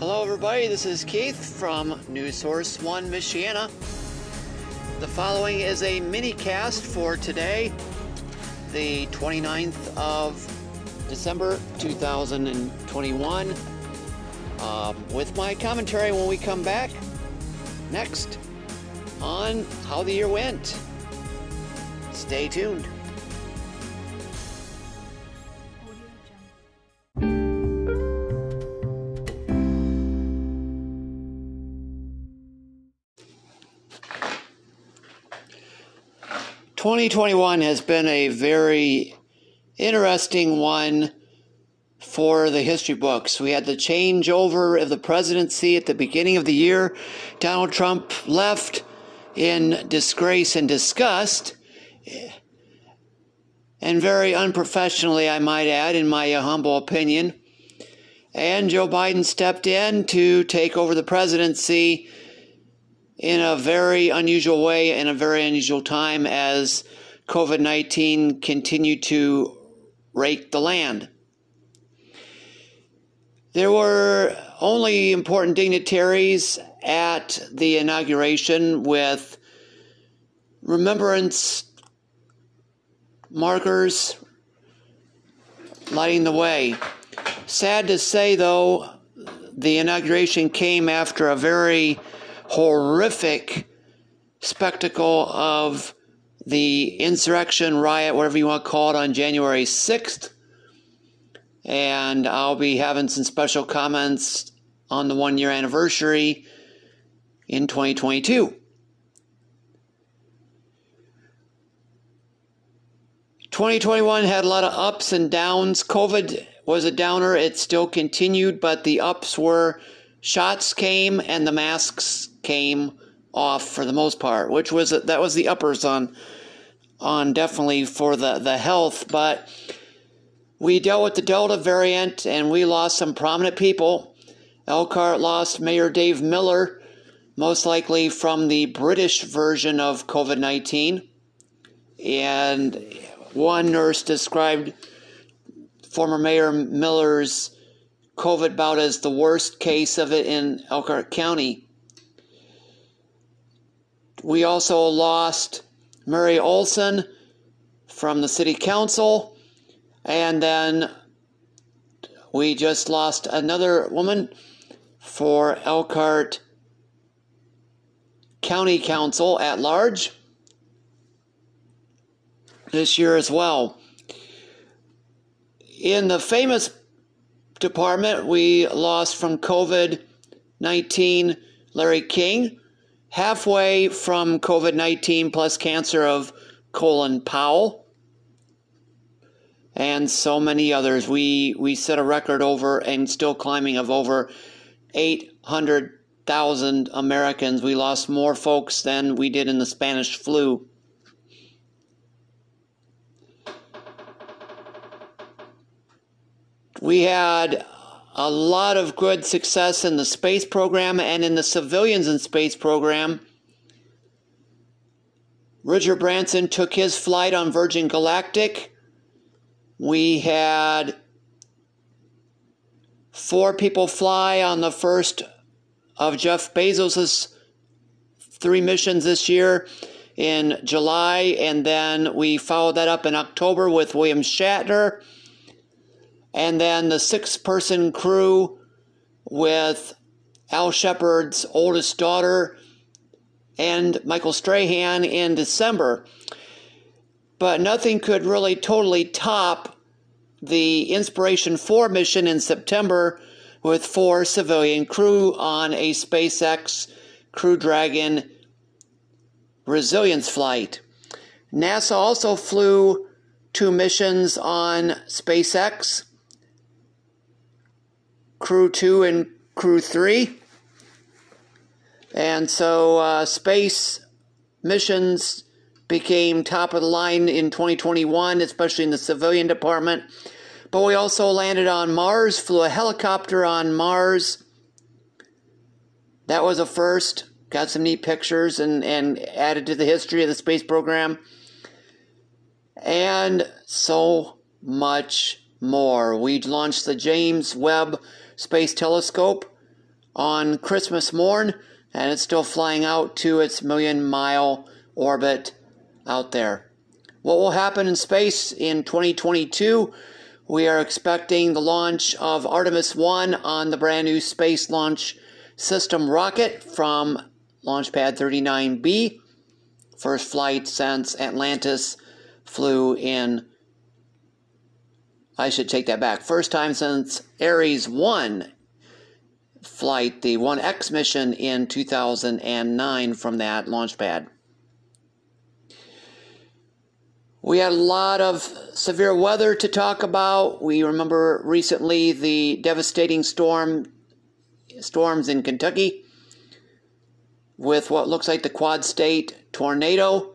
Hello, everybody. This is Keith from News Source One, Michiana. The following is a mini cast for today, the 29th of December 2021, um, with my commentary when we come back next on how the year went. Stay tuned. Twenty twenty one has been a very interesting one for the history books. We had the changeover of the presidency at the beginning of the year. Donald Trump left in disgrace and disgust, and very unprofessionally, I might add, in my humble opinion. And Joe Biden stepped in to take over the presidency in a very unusual way in a very unusual time as COVID 19 continued to rake the land. There were only important dignitaries at the inauguration with remembrance markers lighting the way. Sad to say, though, the inauguration came after a very horrific spectacle of the insurrection, riot, whatever you want to call it, on January 6th. And I'll be having some special comments on the one year anniversary in 2022. 2021 had a lot of ups and downs. COVID was a downer. It still continued, but the ups were shots came and the masks came off for the most part, which was that was the uppers on on definitely for the the health, but we dealt with the Delta variant and we lost some prominent people. Elkhart lost Mayor Dave Miller, most likely from the British version of COVID 19. And one nurse described former Mayor Miller's COVID bout as the worst case of it in Elkhart County. We also lost Murray Olson from the City Council, and then we just lost another woman for Elkhart County Council at large this year as well. In the famous department, we lost from COVID 19 Larry King, halfway from COVID 19 plus cancer of Colin Powell, and so many others. We, we set a record over and still climbing of over 800,000 Americans. We lost more folks than we did in the Spanish flu. We had a lot of good success in the space program and in the civilians in space program. Richard Branson took his flight on Virgin Galactic. We had four people fly on the first of Jeff Bezos's three missions this year in July, and then we followed that up in October with William Shatner and then the six person crew with Al Shepard's oldest daughter and Michael Strahan in December. But nothing could really totally top the Inspiration 4 mission in September with four civilian crew on a SpaceX Crew Dragon resilience flight. NASA also flew two missions on SpaceX Crew 2 and Crew 3. And so uh, space missions became top of the line in 2021, especially in the civilian department. But we also landed on Mars, flew a helicopter on Mars. That was a first. Got some neat pictures and, and added to the history of the space program. And so much more. We launched the James Webb Space Telescope on Christmas morn, and it's still flying out to its million mile orbit out there. What will happen in space in 2022? We are expecting the launch of Artemis 1 on the brand new Space Launch System rocket from Launch Pad 39B. First flight since Atlantis flew in. I should take that back. First time since Ares 1 flight, the 1X mission in 2009 from that launch pad. We had a lot of severe weather to talk about. We remember recently the devastating storm storms in Kentucky with what looks like the quad state tornado.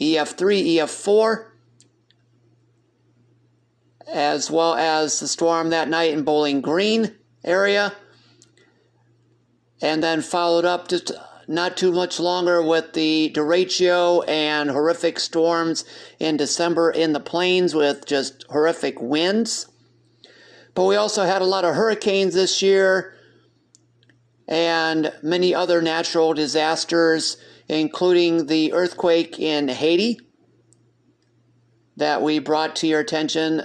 EF3, EF4, as well as the storm that night in Bowling Green area, and then followed up just not too much longer with the derecho and horrific storms in December in the plains with just horrific winds. But we also had a lot of hurricanes this year and many other natural disasters, including the earthquake in Haiti that we brought to your attention.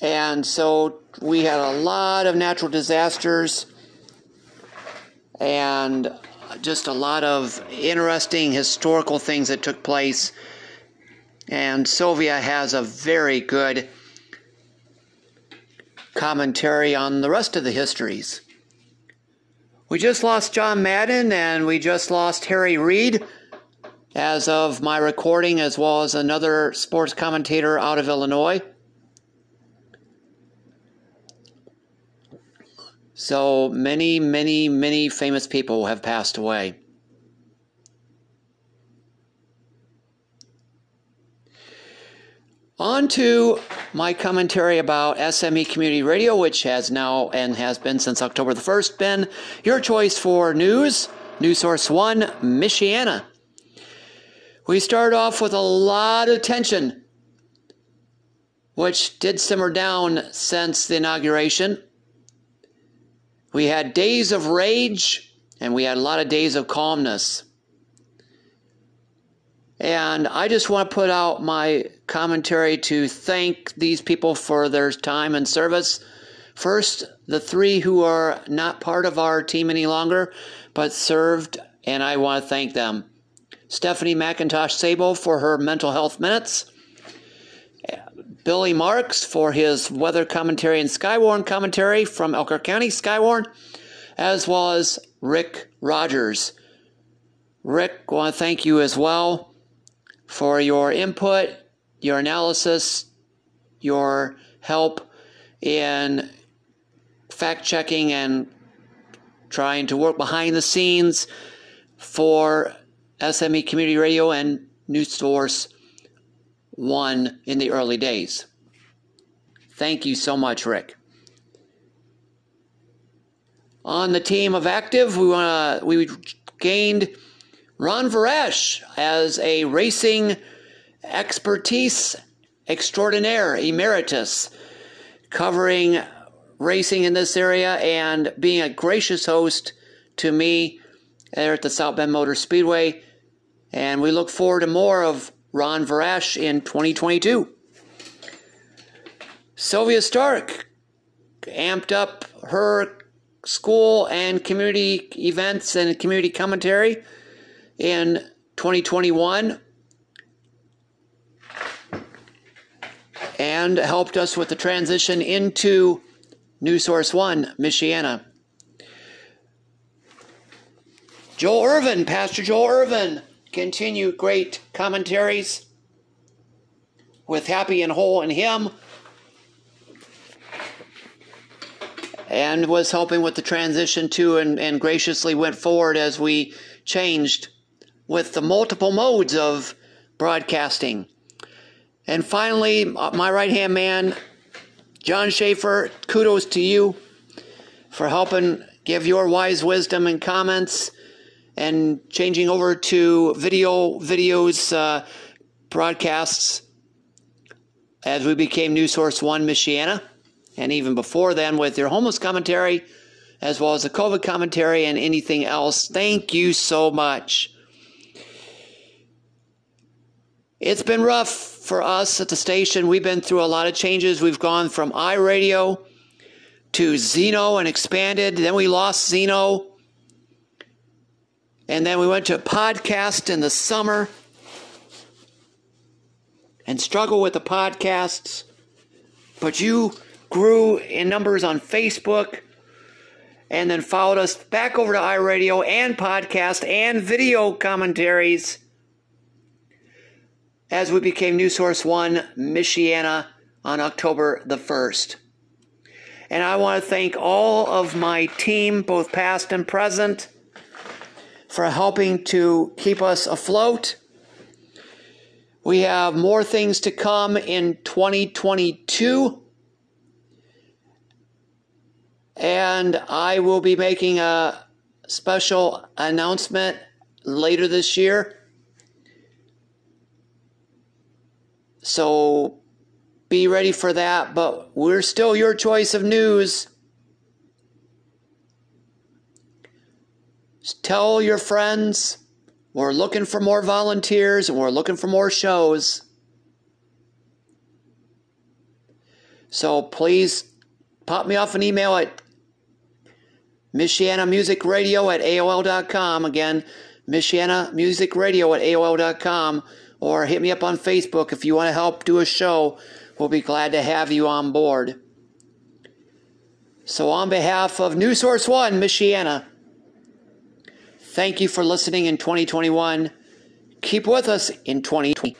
And so we had a lot of natural disasters and just a lot of interesting historical things that took place. And Sylvia has a very good commentary on the rest of the histories. We just lost John Madden and we just lost Harry Reid as of my recording, as well as another sports commentator out of Illinois. So many, many, many famous people have passed away. On to my commentary about SME Community Radio, which has now and has been since October the 1st been your choice for news, News Source 1, Michiana. We start off with a lot of tension, which did simmer down since the inauguration. We had days of rage and we had a lot of days of calmness. And I just want to put out my commentary to thank these people for their time and service. First, the three who are not part of our team any longer, but served, and I want to thank them. Stephanie McIntosh Sable for her mental health minutes. Billy Marks for his weather commentary and Skywarn commentary from Elkhart County Skywarn, as well as Rick Rogers. Rick, want to thank you as well for your input, your analysis, your help in fact checking and trying to work behind the scenes for SME Community Radio and News Source One in the early days. Thank you so much, Rick. On the team of active, we want we gained Ron Varesh as a racing expertise extraordinaire emeritus, covering racing in this area and being a gracious host to me there at the South Bend Motor Speedway. And we look forward to more of Ron Varesh in 2022. Sylvia Stark amped up her school and community events and community commentary in 2021 and helped us with the transition into New Source One, Michiana. Joel Irvin, Pastor Joel Irvin, continue great commentaries with Happy and Whole in Him. And was helping with the transition too, and, and graciously went forward as we changed with the multiple modes of broadcasting. And finally, my right hand man, John Schaefer, kudos to you for helping give your wise wisdom and comments and changing over to video videos uh, broadcasts as we became New Source One Michiana and even before then with your homeless commentary, as well as the COVID commentary and anything else. Thank you so much. It's been rough for us at the station. We've been through a lot of changes. We've gone from iRadio to Zeno and expanded. Then we lost Zeno. And then we went to podcast in the summer and struggle with the podcasts. But you grew in numbers on Facebook and then followed us back over to iRadio and podcast and video commentaries as we became New Source One Michiana on October the 1st. And I want to thank all of my team, both past and present, for helping to keep us afloat. We have more things to come in 2022. And I will be making a special announcement later this year. So be ready for that, but we're still your choice of news. Tell your friends we're looking for more volunteers and we're looking for more shows. So please pop me off an email at Michiana Music Radio at AOL.com. Again, Michiana Music Radio at AOL.com. Or hit me up on Facebook if you want to help do a show. We'll be glad to have you on board. So, on behalf of New Source One, Michiana, thank you for listening in 2021. Keep with us in 2020.